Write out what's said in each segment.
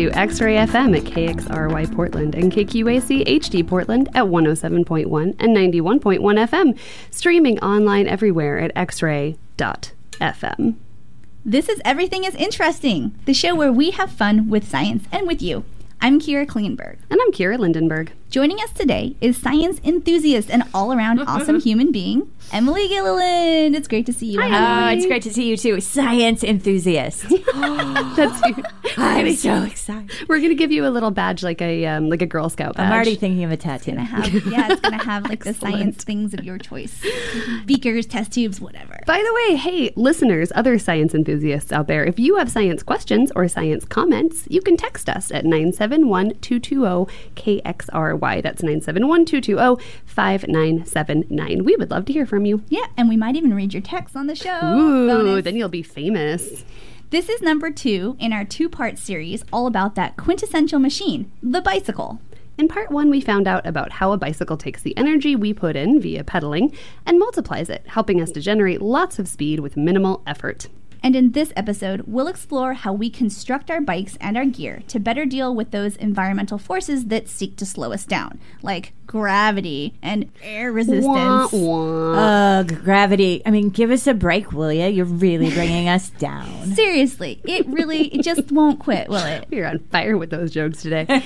To X Ray FM at KXRY Portland and KQAC HD Portland at 107.1 and 91.1 FM, streaming online everywhere at xray.fm. This is Everything is Interesting, the show where we have fun with science and with you. I'm Kira Kleinberg. And I'm Kira Lindenberg. Joining us today is science enthusiast and all around awesome human being, Emily Gilliland. It's great to see you. Hi, Emily. Emily. Oh, it's great to see you too. Science enthusiast. That's you. I'm so excited. We're gonna give you a little badge, like a um, like a Girl Scout badge. I'm already thinking of a tattoo. Gonna have, yeah, it's gonna have like the science things of your choice beakers, test tubes, whatever. By the way, hey, listeners, other science enthusiasts out there, if you have science questions or science comments, you can text us at 971 220 KXRY. That's 971 220 5979. We would love to hear from you. Yeah, and we might even read your text on the show. Ooh, Bonus. then you'll be famous. This is number two in our two part series all about that quintessential machine, the bicycle. In part one, we found out about how a bicycle takes the energy we put in via pedaling and multiplies it, helping us to generate lots of speed with minimal effort. And in this episode, we'll explore how we construct our bikes and our gear to better deal with those environmental forces that seek to slow us down, like gravity and air resistance. Wah, wah. Ugh, gravity. I mean, give us a break, will you? You're really bringing us down. Seriously, it really it just won't quit, will it? You're on fire with those jokes today.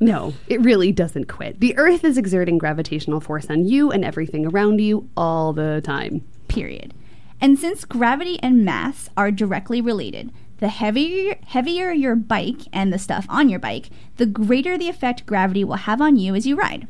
no, it really doesn't quit. The Earth is exerting gravitational force on you and everything around you all the time. Period. And since gravity and mass are directly related, the heavier heavier your bike and the stuff on your bike, the greater the effect gravity will have on you as you ride.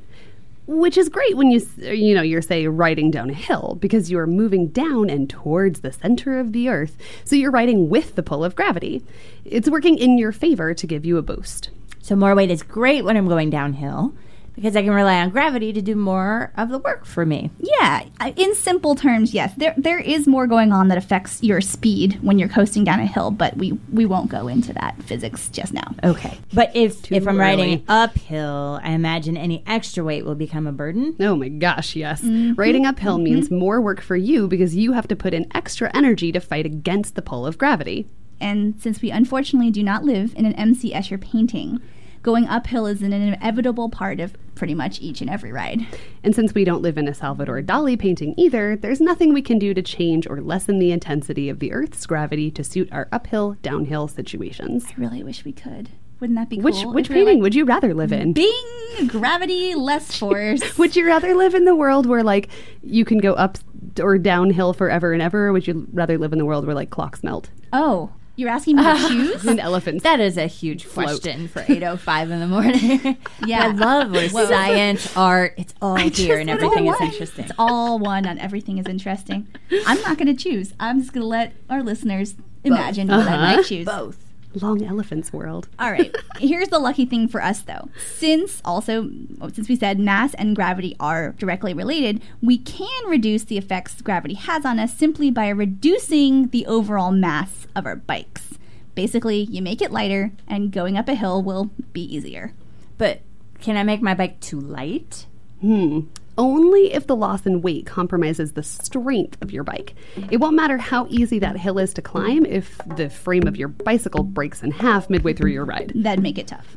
Which is great when you you know you're say riding down a hill because you are moving down and towards the center of the earth. So you're riding with the pull of gravity. It's working in your favor to give you a boost. So more weight is great when I'm going downhill because I can rely on gravity to do more of the work for me. Yeah, in simple terms, yes, there there is more going on that affects your speed when you're coasting down a hill, but we we won't go into that physics just now. Okay. But if Too if I'm early. riding uphill, I imagine any extra weight will become a burden. Oh my gosh, yes. Mm-hmm. Riding uphill mm-hmm. means more work for you because you have to put in extra energy to fight against the pull of gravity. And since we unfortunately do not live in an MC Escher painting, going uphill is an inevitable part of pretty much each and every ride. And since we don't live in a Salvador Dali painting either, there's nothing we can do to change or lessen the intensity of the Earth's gravity to suit our uphill downhill situations. I really wish we could. Wouldn't that be cool? Which which if we were painting like, would you rather live in? Bing! Gravity, less force. Would you rather live in the world where like you can go up or downhill forever and ever, or would you rather live in the world where like clocks melt oh, you're asking me to choose? an elephant. That is a huge Float. question for 8:05 in the morning. Yeah. I love where science, art, it's all here and everything is interesting. It's all one and everything is interesting. I'm not going to choose. I'm just going to let our listeners imagine what I Uh-huh. might choose. Both. Long elephants world. All right. Here's the lucky thing for us, though. Since also, since we said mass and gravity are directly related, we can reduce the effects gravity has on us simply by reducing the overall mass of our bikes. Basically, you make it lighter, and going up a hill will be easier. But can I make my bike too light? Hmm. Only if the loss in weight compromises the strength of your bike. It won't matter how easy that hill is to climb if the frame of your bicycle breaks in half midway through your ride. That'd make it tough.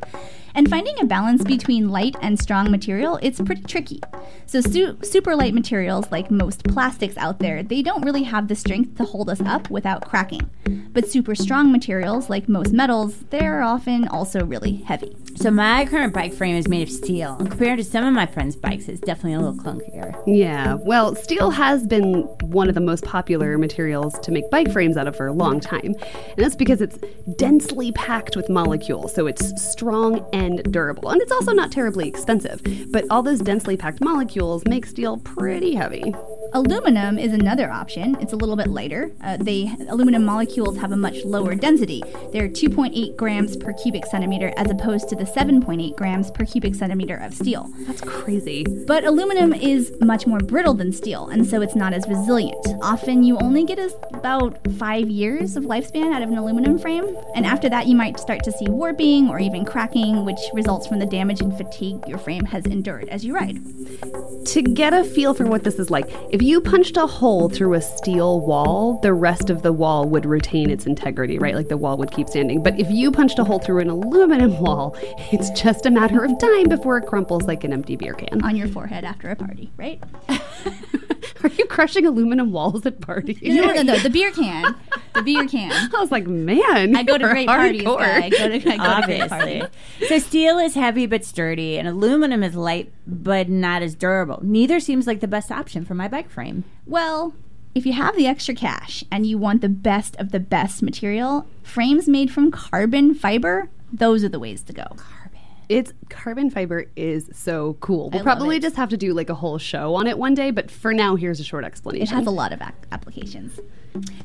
And finding a balance between light and strong material, it's pretty tricky. So su- super light materials like most plastics out there, they don't really have the strength to hold us up without cracking. But super strong materials like most metals, they're often also really heavy. So my current bike frame is made of steel. Compared to some of my friends' bikes, it's definitely a little clunkier. Yeah, well, steel has been one of the most popular materials to make bike frames out of for a long time. And that's because it's densely packed with molecules, so it's strong and durable. And it's also not terribly expensive. But all those densely packed molecules make steel pretty heavy. Aluminum is another option. It's a little bit lighter. Uh, they aluminum molecules have a much lower density. They're 2.8 grams per cubic centimeter as opposed to the 7.8 grams per cubic centimeter of steel. That's crazy. But aluminum is much more brittle than steel, and so it's not as resilient. Often you only get about five years of lifespan out of an aluminum frame, and after that you might start to see warping or even cracking, which results from the damage and fatigue your frame has endured as you ride. To get a feel for what this is like, if If you punched a hole through a steel wall, the rest of the wall would retain its integrity, right? Like the wall would keep standing. But if you punched a hole through an aluminum wall, it's just a matter of time before it crumples like an empty beer can. On your forehead after a party, right? Are you crushing aluminum walls at parties? No, no, no, no. The beer can. The beer can. I was like, man, I go to you're great parties. guy. I go to, I go to great Obviously. parties. so steel is heavy but sturdy, and aluminum is light but not as durable. Neither seems like the best option for my bike frame. Well, if you have the extra cash and you want the best of the best material, frames made from carbon fiber, those are the ways to go. It's carbon fiber is so cool. We'll probably it. just have to do like a whole show on it one day, but for now, here's a short explanation. It has a lot of ac- applications.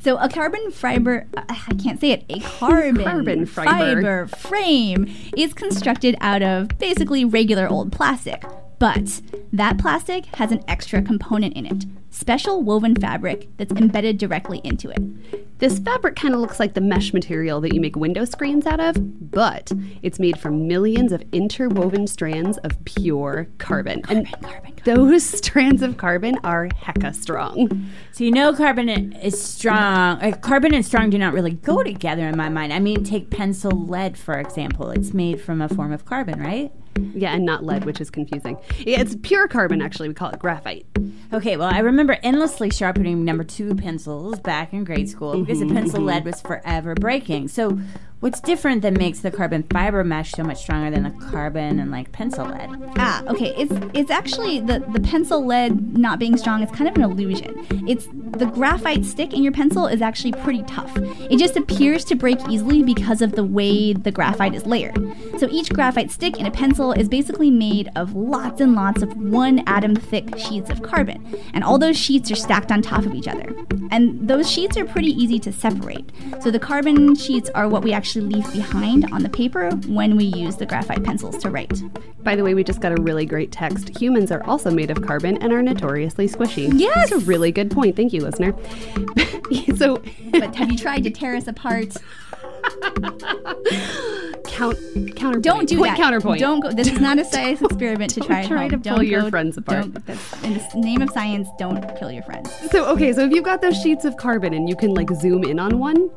So a carbon fiber, uh, I can't say it, a carbon, Carbon fiber. frame is constructed out of basically regular old plastic. But that plastic has an extra component in it special woven fabric that's embedded directly into it. This fabric kind of looks like the mesh material that you make window screens out of, but it's made from millions of interwoven strands of pure carbon. and carbon, those strands of carbon are hecka strong. So you know carbon is strong. Uh, carbon and strong do not really go together in my mind. I mean, take pencil lead for example. It's made from a form of carbon, right? Yeah, and not lead, which is confusing. Yeah, it's pure carbon, actually. We call it graphite. Okay, well, I remember endlessly sharpening number two pencils back in grade school because the pencil mm-hmm, lead mm-hmm. was forever breaking. So, what's different that makes the carbon fiber mesh so much stronger than the carbon and like pencil lead? Ah, okay. It's it's actually the the pencil lead not being strong is kind of an illusion. It's the graphite stick in your pencil is actually pretty tough. It just appears to break easily because of the way the graphite is layered. So each graphite stick in a pencil is basically made of lots and lots of one atom thick sheets of carbon, and all those sheets are stacked on top of each other. And those sheets are pretty easy to separate. So the carbon sheets are what we actually leave behind on the paper when we use the graphite pencils to write. By the way, we just got a really great text. Humans are also made of carbon and are notoriously squishy. Yes! That's a really good point. Thank you, listener. so, But have you tried to tear us apart? count counterpoint. Don't do Point that. counterpoint. Don't go. This is not a science experiment to Don't try. try to Don't pull your go- friends apart. Don't, in the name of science, don't kill your friends. So, okay, so if you've got those sheets of carbon and you can like zoom in on one,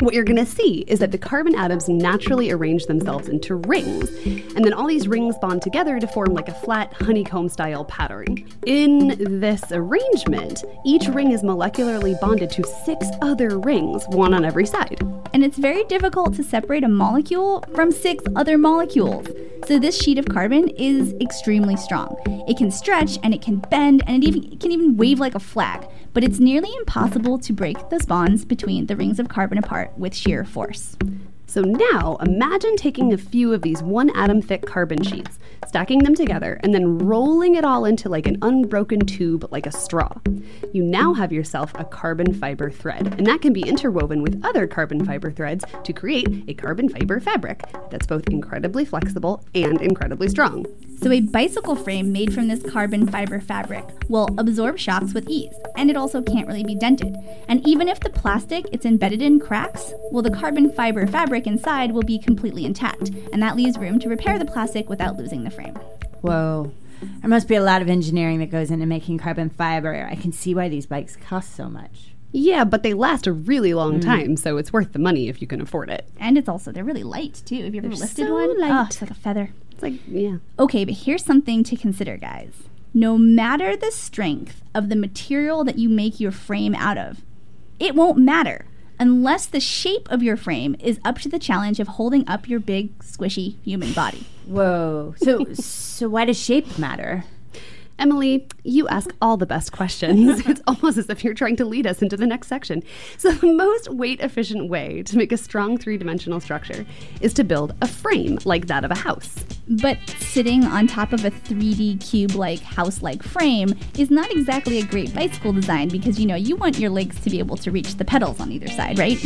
what you're going to see is that the carbon atoms naturally arrange themselves into rings. And then all these rings bond together to form like a flat honeycomb style pattern. In this arrangement, each ring is molecularly bonded to six other rings, one on every side. And it's very difficult to separate a molecule from six other molecules. So this sheet of carbon is extremely strong. It can stretch and it can bend and it even it can even wave like a flag. But it's nearly impossible to break those bonds between the rings of carbon apart with sheer force. So now imagine taking a few of these one atom thick carbon sheets, stacking them together, and then rolling it all into like an unbroken tube like a straw. You now have yourself a carbon fiber thread, and that can be interwoven with other carbon fiber threads to create a carbon fiber fabric that's both incredibly flexible and incredibly strong. So, a bicycle frame made from this carbon fiber fabric will absorb shocks with ease, and it also can't really be dented. And even if the plastic it's embedded in cracks, well, the carbon fiber fabric inside will be completely intact, and that leaves room to repair the plastic without losing the frame. Whoa. There must be a lot of engineering that goes into making carbon fiber. I can see why these bikes cost so much. Yeah, but they last a really long mm. time, so it's worth the money if you can afford it. And it's also, they're really light too. Have you ever lifted so one? light. Oh, it's like a feather. It's like, yeah. Okay, but here's something to consider, guys. No matter the strength of the material that you make your frame out of, it won't matter unless the shape of your frame is up to the challenge of holding up your big, squishy human body. Whoa. So so why does shape matter? Emily, you ask all the best questions. it's almost as if you're trying to lead us into the next section. So, the most weight efficient way to make a strong three dimensional structure is to build a frame like that of a house. But sitting on top of a 3D cube like house like frame is not exactly a great bicycle design because you know you want your legs to be able to reach the pedals on either side, right?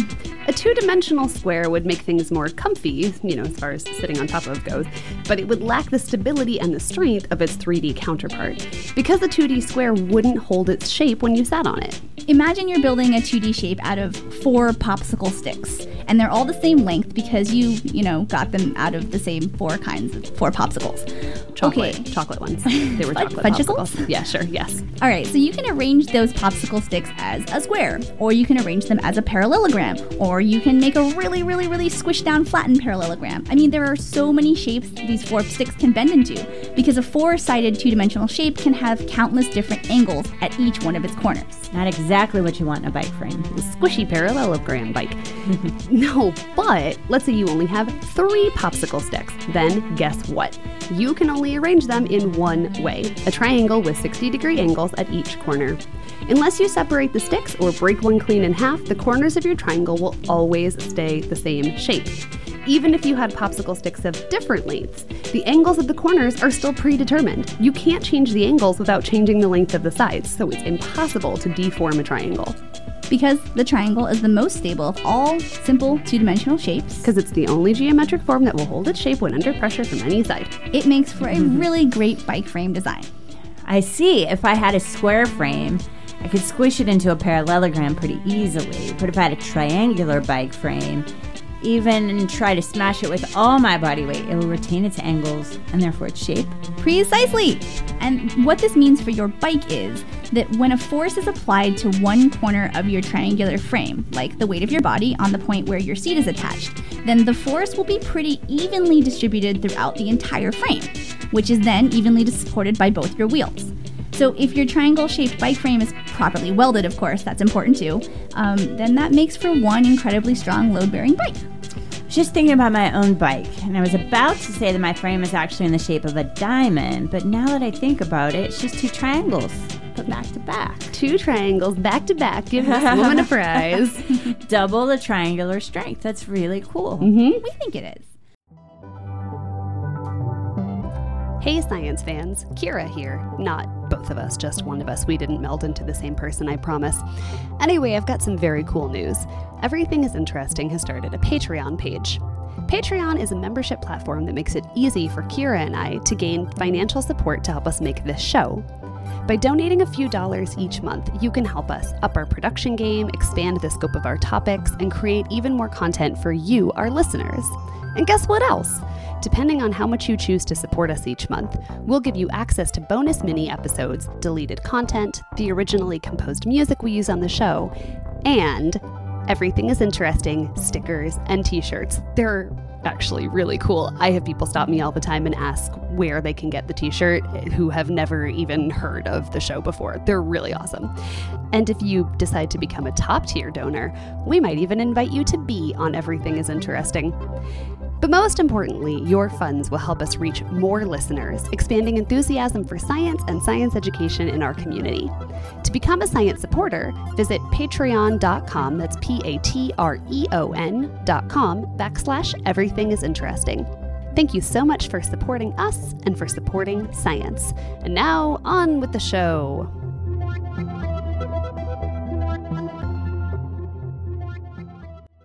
A two dimensional square would make things more comfy, you know, as far as sitting on top of goes, but it would lack the stability and the strength of its 3D counterpart because the 2D square wouldn't hold its shape when you sat on it. Imagine you're building a 2D shape out of four popsicle sticks, and they're all the same length because you, you know, got them out of the same four kinds of four popsicles. Chocolate, Okay. chocolate ones. They were chocolate popsicles. Yeah, sure. Yes. All right, so you can arrange those popsicle sticks as a square, or you can arrange them as a parallelogram, or you can make a really, really, really squished down flattened parallelogram. I mean, there are so many shapes these four sticks can bend into, because a four sided two dimensional shape can have countless different angles at each one of its corners. Not exactly what you want in a bike frame. A squishy parallelogram bike. no, but let's say you only have three popsicle sticks. Then guess what? You can only arrange them in one way a triangle with 60 degree angles at each corner. Unless you separate the sticks or break one clean in half, the corners of your triangle will always stay the same shape. Even if you had popsicle sticks of different lengths, the angles of the corners are still predetermined. You can't change the angles without changing the length of the sides, so it's impossible to deform a triangle. Because the triangle is the most stable of all simple two dimensional shapes, because it's the only geometric form that will hold its shape when under pressure from any side. it makes for a mm-hmm. really great bike frame design. I see. If I had a square frame, I could squish it into a parallelogram pretty easily. But if I had a triangular bike frame, even try to smash it with all my body weight, it will retain its angles and therefore its shape. Precisely! And what this means for your bike is that when a force is applied to one corner of your triangular frame, like the weight of your body on the point where your seat is attached, then the force will be pretty evenly distributed throughout the entire frame, which is then evenly supported by both your wheels. So if your triangle shaped bike frame is properly welded, of course, that's important too, um, then that makes for one incredibly strong load bearing bike. Just thinking about my own bike, and I was about to say that my frame is actually in the shape of a diamond, but now that I think about it, it's just two triangles, put back to back. Two triangles back to back give this woman a prize. Double the triangular strength. That's really cool. Mm-hmm. We think it is. Hey, science fans, Kira here. Not both of us, just one of us. We didn't meld into the same person, I promise. Anyway, I've got some very cool news. Everything is Interesting has started a Patreon page. Patreon is a membership platform that makes it easy for Kira and I to gain financial support to help us make this show. By donating a few dollars each month, you can help us up our production game, expand the scope of our topics, and create even more content for you, our listeners. And guess what else? Depending on how much you choose to support us each month, we'll give you access to bonus mini episodes, deleted content, the originally composed music we use on the show, and everything is interesting stickers and t shirts. They're actually really cool. I have people stop me all the time and ask where they can get the t shirt who have never even heard of the show before. They're really awesome. And if you decide to become a top tier donor, we might even invite you to be on Everything is Interesting. But most importantly, your funds will help us reach more listeners, expanding enthusiasm for science and science education in our community. To become a science supporter, visit patreon.com, that's P A T R E O N.com backslash everything is interesting. Thank you so much for supporting us and for supporting science. And now, on with the show.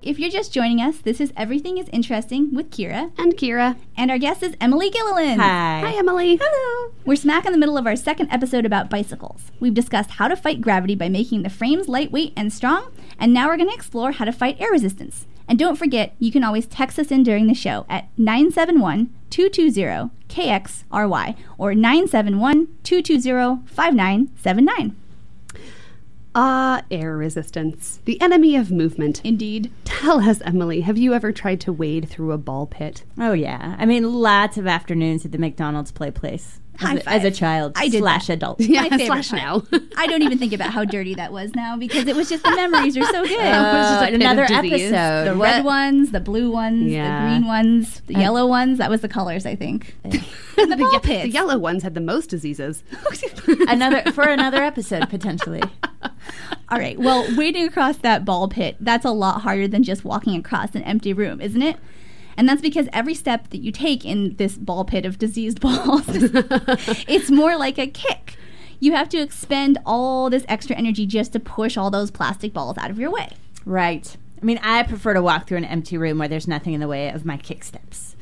If you're just joining us, this is Everything is Interesting with Kira, And Kira. and our guest is Emily Gilliland. Hi. Hi, Emily. Hello. We're smack in the middle of our second episode about bicycles. We've discussed how to fight gravity by making the frames lightweight and strong, and now we're going to explore how to fight air resistance. And don't forget, you can always text us in during the show at 971 220 KXRY or 971 220 5979. Ah, air resistance, the enemy of movement. Indeed. Tell us, Emily, have you ever tried to wade through a ball pit? Oh yeah, I mean lots of afternoons at the McDonald's play place as, a, as a child I did slash that. adult. Yeah, My favorite slash part. now. I don't even think about how dirty that was now because it was just the memories are so oh, good. was just a another episode. the red ones, the blue ones, Yeah. the green ones, the um, yellow ones. That was the colors, I think. the ball ye- the yellow ones had the most diseases. another for another episode potentially. All right. Well, wading across that ball pit, that's a lot harder than just walking across an empty room, isn't it? And that's because every step that you take in this ball pit of diseased balls, it's more like a kick. You have to expend all this extra energy just to push all those plastic balls out of your way. Right. I mean, I prefer to walk through an empty room where there's nothing in the way of my kick steps.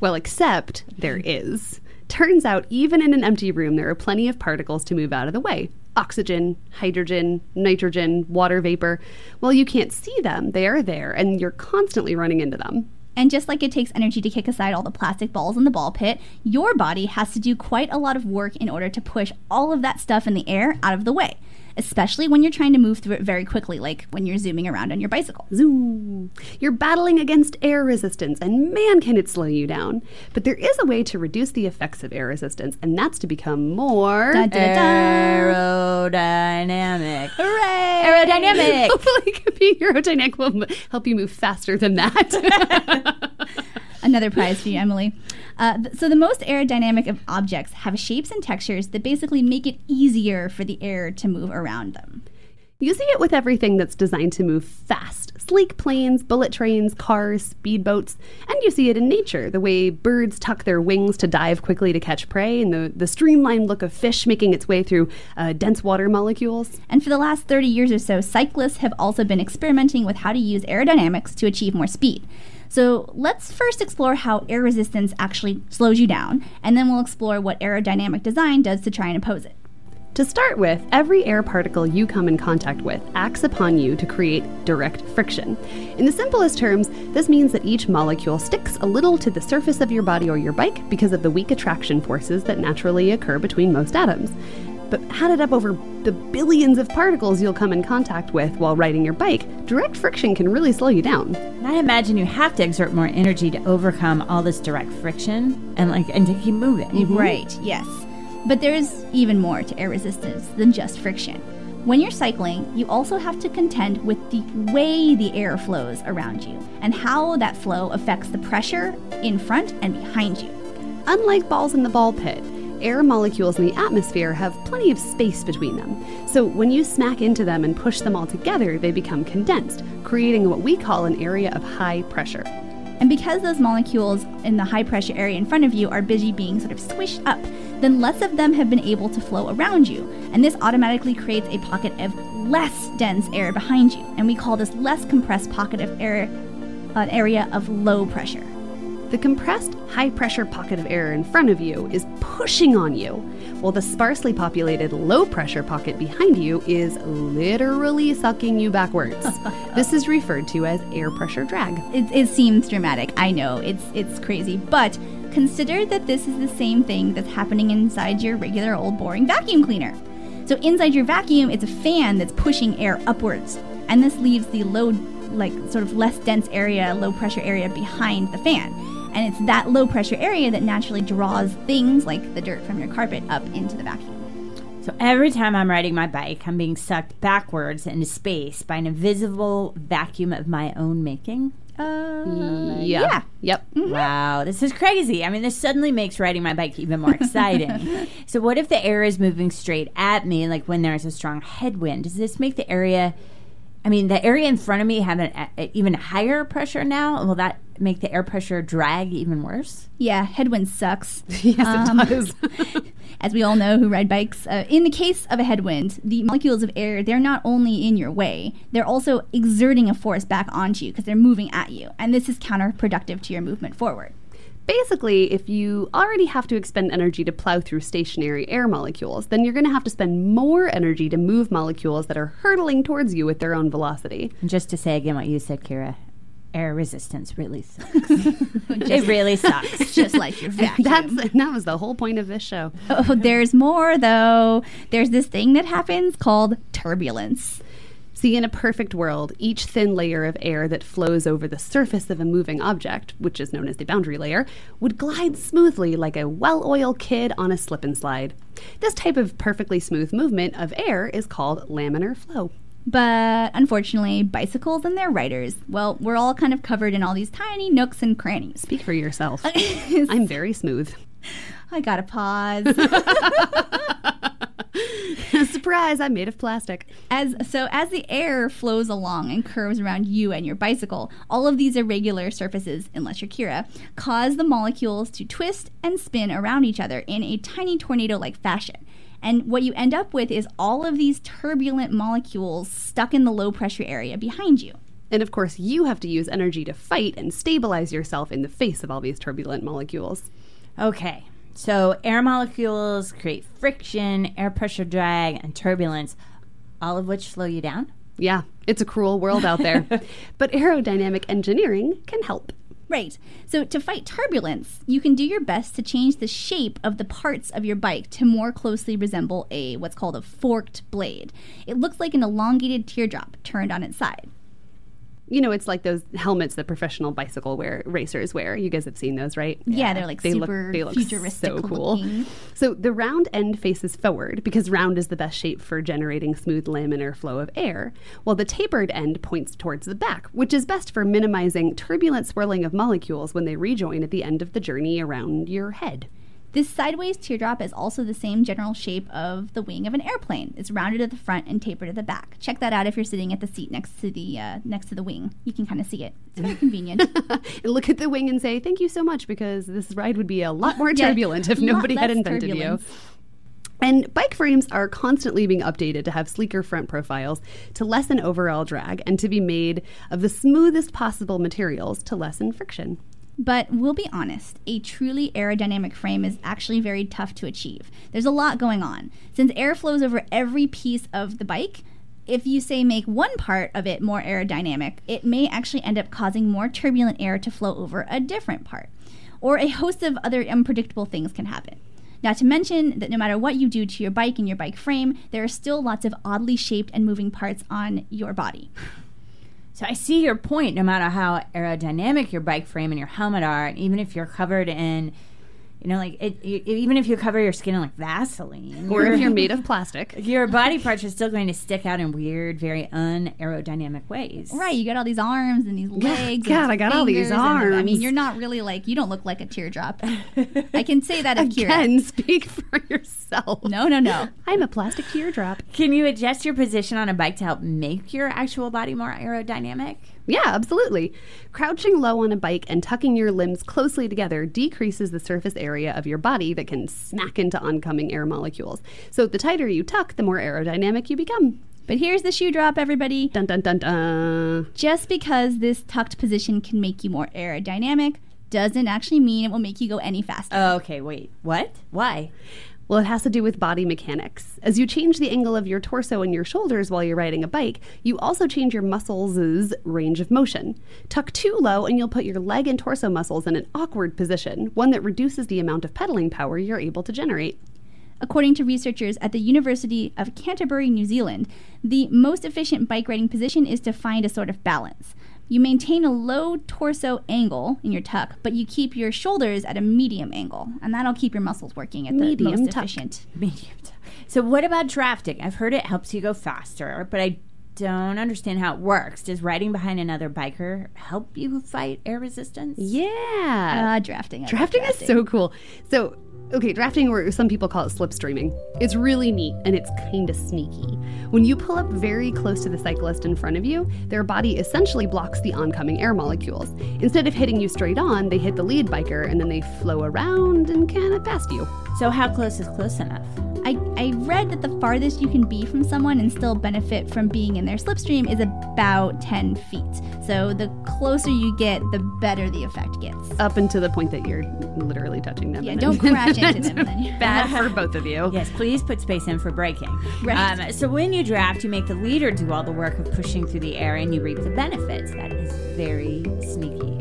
Well, except there is. Turns out, even in an empty room, there are plenty of particles to move out of the way oxygen, hydrogen, nitrogen, water vapor. Well, you can't see them, they are there, and you're constantly running into them. And just like it takes energy to kick aside all the plastic balls in the ball pit, your body has to do quite a lot of work in order to push all of that stuff in the air out of the way, especially when you're trying to move through it very quickly, like when you're zooming around on your bicycle. Zoom. You're battling against air resistance, and man, can it slow you down. But there is a way to reduce the effects of air resistance, and that's to become more. Dun, dun, dun. Aerodynamic. Hooray! Aerodynamic. Hopefully, being aerodynamic will help you move faster than that. Another prize for you, Emily. Uh, th- so, the most aerodynamic of objects have shapes and textures that basically make it easier for the air to move around them. you see it with everything that's designed to move fast sleek planes, bullet trains, cars, speedboats. And you see it in nature the way birds tuck their wings to dive quickly to catch prey, and the, the streamlined look of fish making its way through uh, dense water molecules. And for the last 30 years or so, cyclists have also been experimenting with how to use aerodynamics to achieve more speed. So let's first explore how air resistance actually slows you down, and then we'll explore what aerodynamic design does to try and oppose it. To start with, every air particle you come in contact with acts upon you to create direct friction. In the simplest terms, this means that each molecule sticks a little to the surface of your body or your bike because of the weak attraction forces that naturally occur between most atoms. But added up over the billions of particles you'll come in contact with while riding your bike, direct friction can really slow you down. And I imagine you have to exert more energy to overcome all this direct friction and like and to keep moving. Mm-hmm. Right, yes. But there's even more to air resistance than just friction. When you're cycling, you also have to contend with the way the air flows around you and how that flow affects the pressure in front and behind you. Unlike balls in the ball pit, air molecules in the atmosphere have plenty of space between them. So when you smack into them and push them all together, they become condensed, creating what we call an area of high pressure. And because those molecules in the high pressure area in front of you are busy being sort of squished up, then less of them have been able to flow around you. And this automatically creates a pocket of less dense air behind you. And we call this less compressed pocket of air an area of low pressure. The compressed, high pressure pocket of air in front of you is pushing on you, while the sparsely populated, low pressure pocket behind you is literally sucking you backwards. this is referred to as air pressure drag. It, it seems dramatic, I know, it's, it's crazy, but consider that this is the same thing that's happening inside your regular old boring vacuum cleaner. So inside your vacuum, it's a fan that's pushing air upwards, and this leaves the low, like sort of less dense area, low pressure area behind the fan. And it's that low pressure area that naturally draws things like the dirt from your carpet up into the vacuum. So every time I'm riding my bike, I'm being sucked backwards into space by an invisible vacuum of my own making. Uh, yeah. Yep. Wow, this is crazy. I mean, this suddenly makes riding my bike even more exciting. so, what if the air is moving straight at me, like when there's a strong headwind? Does this make the area, I mean, the area in front of me have an a, even higher pressure now? Will that make the air pressure drag even worse? Yeah, headwind sucks. Yes, Um, it does. as we all know who ride bikes, uh, in the case of a headwind, the molecules of air, they're not only in your way, they're also exerting a force back onto you because they're moving at you. And this is counterproductive to your movement forward. Basically, if you already have to expend energy to plow through stationary air molecules, then you're going to have to spend more energy to move molecules that are hurtling towards you with their own velocity. Just to say again what you said, Kira, air resistance really sucks. it really sucks. Just like your vacuum. That's that was the whole point of this show. Oh, there's more though. There's this thing that happens called turbulence. See, in a perfect world, each thin layer of air that flows over the surface of a moving object, which is known as the boundary layer, would glide smoothly like a well oiled kid on a slip and slide. This type of perfectly smooth movement of air is called laminar flow. But unfortunately, bicycles and their riders, well, we're all kind of covered in all these tiny nooks and crannies. Speak for yourself. I'm very smooth. I gotta pause. Surprise, I'm made of plastic. As so as the air flows along and curves around you and your bicycle, all of these irregular surfaces, unless you're Kira, cause the molecules to twist and spin around each other in a tiny tornado-like fashion. And what you end up with is all of these turbulent molecules stuck in the low pressure area behind you. And of course, you have to use energy to fight and stabilize yourself in the face of all these turbulent molecules. Okay. So air molecules create friction, air pressure drag, and turbulence, all of which slow you down. Yeah, it's a cruel world out there. but aerodynamic engineering can help. Right. So to fight turbulence, you can do your best to change the shape of the parts of your bike to more closely resemble a what's called a forked blade. It looks like an elongated teardrop turned on its side. You know, it's like those helmets that professional bicycle wear racers wear. You guys have seen those, right? Yeah, they're like they super look they look futuristic so cool. looking. So the round end faces forward because round is the best shape for generating smooth laminar flow of air, while the tapered end points towards the back, which is best for minimizing turbulent swirling of molecules when they rejoin at the end of the journey around your head. This sideways teardrop is also the same general shape of the wing of an airplane. It's rounded at the front and tapered at the back. Check that out if you're sitting at the seat next to the uh, next to the wing. You can kind of see it. It's very convenient. and look at the wing and say, Thank you so much, because this ride would be a lot more Yeah, turbulent if nobody had invented turbulence. you. And bike frames are constantly being updated to have sleeker front profiles to lessen overall drag and to be made of the smoothest possible materials to lessen friction. But we'll be honest, a truly aerodynamic frame is actually very tough to achieve. There's a lot going on. Since air flows over every piece of the bike, if you say make one part of it more aerodynamic, it may actually end up causing more turbulent air to flow over a different part. Or a host of other unpredictable things can happen. Not to mention that no matter what you do to your bike and your bike frame, there are still lots of oddly shaped and moving parts on your body. So I see your point. No matter how aerodynamic your bike frame and your helmet are, and even if you're covered in, you know, like it, you, even if you cover your skin in like Vaseline, Or if you're made of plastic. your body parts are still going to stick out in weird, very unaerodynamic ways. Right, you got all these arms and these legs. God, and I got all these arms. and- I mean, you're not really like you don't look like a teardrop. I can say that of Kira. Again, speak for yourself. No, no, no. I'm a plastic teardrop. Can you adjust your position on a bike to help make your actual body more aerodynamic? Yeah, absolutely. Crouching low on a bike and tucking your limbs closely together decreases the surface area of your body that can smack into oncoming air molecules. So the tighter you tuck, the more aerodynamic you become. But here's the shoe drop, everybody. Dun dun dun dun. Just because this tucked position can make you more aerodynamic doesn't actually mean it will make you go any faster. Okay, wait. What? Why? Well, it has to do with body mechanics. As you change the angle of your torso and your shoulders while you're riding a bike, you also change your muscles' range of motion. Tuck too low, and you'll put your leg and torso muscles in an awkward position, one that reduces the amount of pedaling power you're able to generate. According to researchers at the University of Canterbury, New Zealand, the most efficient bike riding position is to find a sort of balance. You maintain a low torso angle in your tuck, but you keep your shoulders at a medium angle, and that'll keep your muscles working at the Medium most tuck. efficient. Medium. t- So what about drafting? I've heard it helps you go faster, but I don't understand how it works. Does riding behind another biker help you fight air resistance? Yeah. Uh, drafting. I love drafting is so cool. So, okay, drafting, or some people call it slipstreaming. It's really neat and it's kind of sneaky. When you pull up very close to the cyclist in front of you, their body essentially blocks the oncoming air molecules. Instead of hitting you straight on, they hit the lead biker and then they flow around and kind of past you. So how close is close enough? I, I read that the farthest you can be from someone and still benefit from being in their slipstream is about 10 feet. So the closer you get, the better the effect gets. Up until the point that you're literally touching them. Yeah, don't then- crash into them. and Then Bad for both of you. Yes, please put space in for braking. Right. Um, so when you draft, you make the leader do all the work of pushing through the air, and you reap the benefits. That is very sneaky.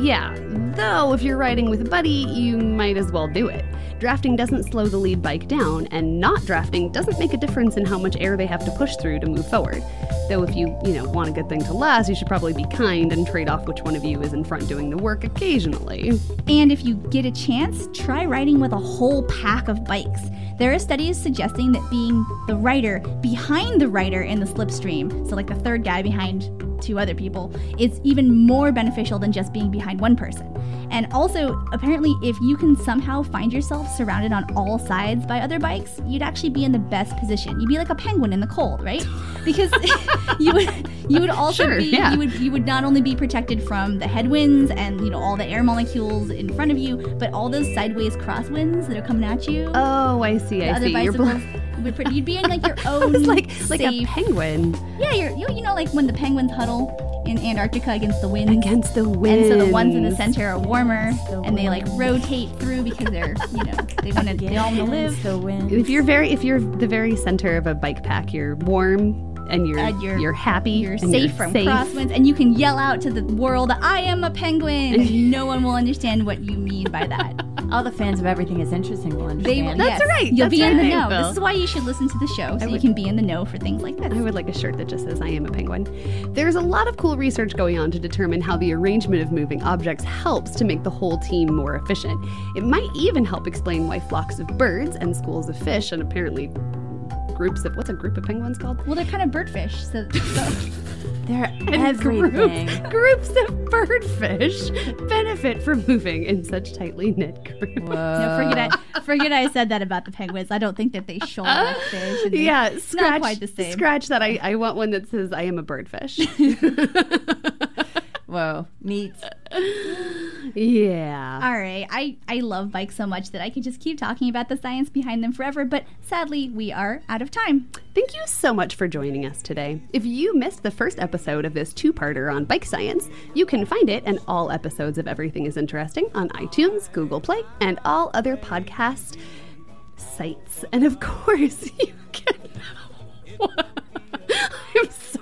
Yeah, though if you're riding with a buddy, you might as well do it. Drafting doesn't slow the lead bike down, and not drafting doesn't make a difference in how much air they have to push through to move forward. Though if you, you know, want a good thing to last, you should probably be kind and trade off which one of you is in front doing the work occasionally. And if you get a chance, try riding with a whole pack of bikes. There are studies suggesting that being the rider behind the rider in the slipstream, so like the third guy behind two other people, is even more beneficial than just being behind one person. And also, apparently, if you can somehow find yourself surrounded on all sides by other bikes, you'd actually be in the best position. You'd be like a penguin in the cold, right? Because you would you would also Sure, be yeah. you would you would not only be protected from the headwinds and you know all the air molecules in front of you, but all those sideways crosswinds that are coming at you. Oh, I see, I other see. You're bl- would put, you'd be in like your own it's like like a penguin yeah, you're, you you know like when the penguins huddle in Antarctica against the wind. against the wind. and so the ones in the center are warmer, and they like rotate through because they're, you know, they want to, they all want to live. the wind. If you're very, if you're the very center of a bike pack, you're warm and you're And you're- you're happy. You're and safe you're from safe. crosswinds, and you can yell out to the world, "I am a penguin!" and no one will understand what you mean by that. All the fans of everything is interesting will They understand. will, That's yes. right, You'll that's be in the know. Bill. This is why you should listen to the show, so you can be in the know for things like this. I would like a shirt that just says I am a penguin. There's a lot of cool research going on to determine how the arrangement of moving objects helps to make the whole team more efficient. It might even help explain why flocks of birds and schools of fish and apparently groups of what's a group of penguins called? Well, they're kind of birdfish, so, so They're And everything. Groups, groups of birdfish benefit from moving in such tightly knit groups. no, forget I forget I said that about the penguins. I don't think that they shoal like fish. they- Yeah, it's not scratch, quite the same. scratch that. I, I want one that says I am a birdfish. Whoa, neat. yeah. All right, I I love bikes so much that I could just keep talking about the science behind them forever. But sadly, we are out of time. Thank you so much for joining us today. If you missed the first episode of this two parter on bike science, you can find it and all episodes of Everything is Interesting on iTunes, Google Play, and all other podcast sites. And of course, you can.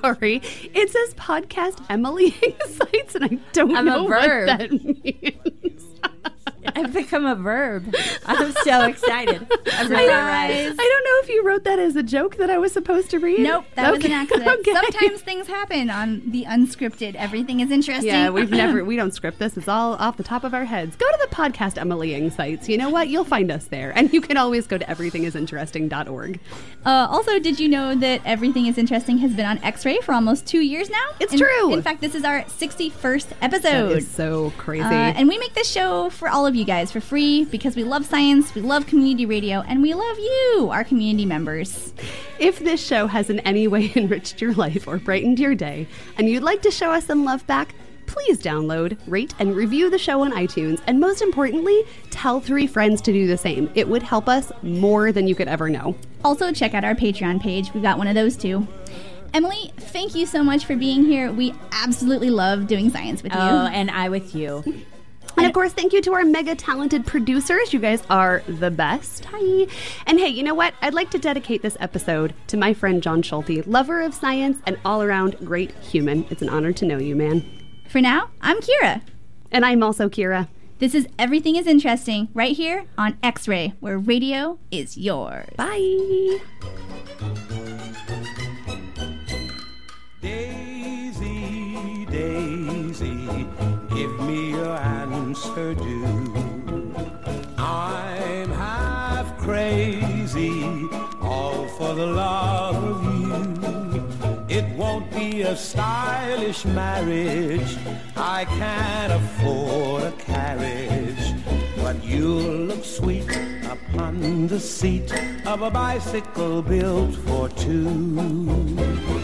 Sorry. It says podcast Emily sites, and I don't I'm know what that means. I've become a verb. I'm so excited. I'm really don't. I don't know if you wrote that as a joke that I was supposed to read. Nope, that was an Okay, accident. okay. Sometimes things happen on the unscripted. Everything is interesting. Yeah, we've never we don't script this. It's all off the top of our heads. Go to the podcast Emily Ng sites. You know what? You'll find us there. And you can always go to everythingisinteresting.org. Uh, also, did you know that Everything is Interesting has been on X Ray for almost two years now? It's In- true. In fact, this is our 61st episode. is so crazy. Uh, and we make this show for all of you guys for free because we love science, we love community radio, and we love you, our community members. if this show has in any way enriched your life or brightened your day, and you'd like to show us some love back, please download, rate, and review the show on iTunes. And most importantly, tell three friends to do the same. It would help us more than you could ever know. Also, check out our Patreon page. We've got one of those too. Emily, thank you so much for being here. We absolutely love doing science with you. Oh, and I with you. And of course, thank you to our mega talented producers. You guys are the best. Hi. And hey, you know what? I'd like to dedicate this episode to my friend John Schulte, lover of science and all around great human. It's an honor to know you, man. For now, I'm Kira. And I'm also Kira. This is Everything is Interesting right here on X Ray, where radio is yours. Bye. Answer due. I'm half crazy, all for the love of you. It won't be a stylish marriage, I can't afford a carriage. But you'll look sweet upon the seat of a bicycle built for two.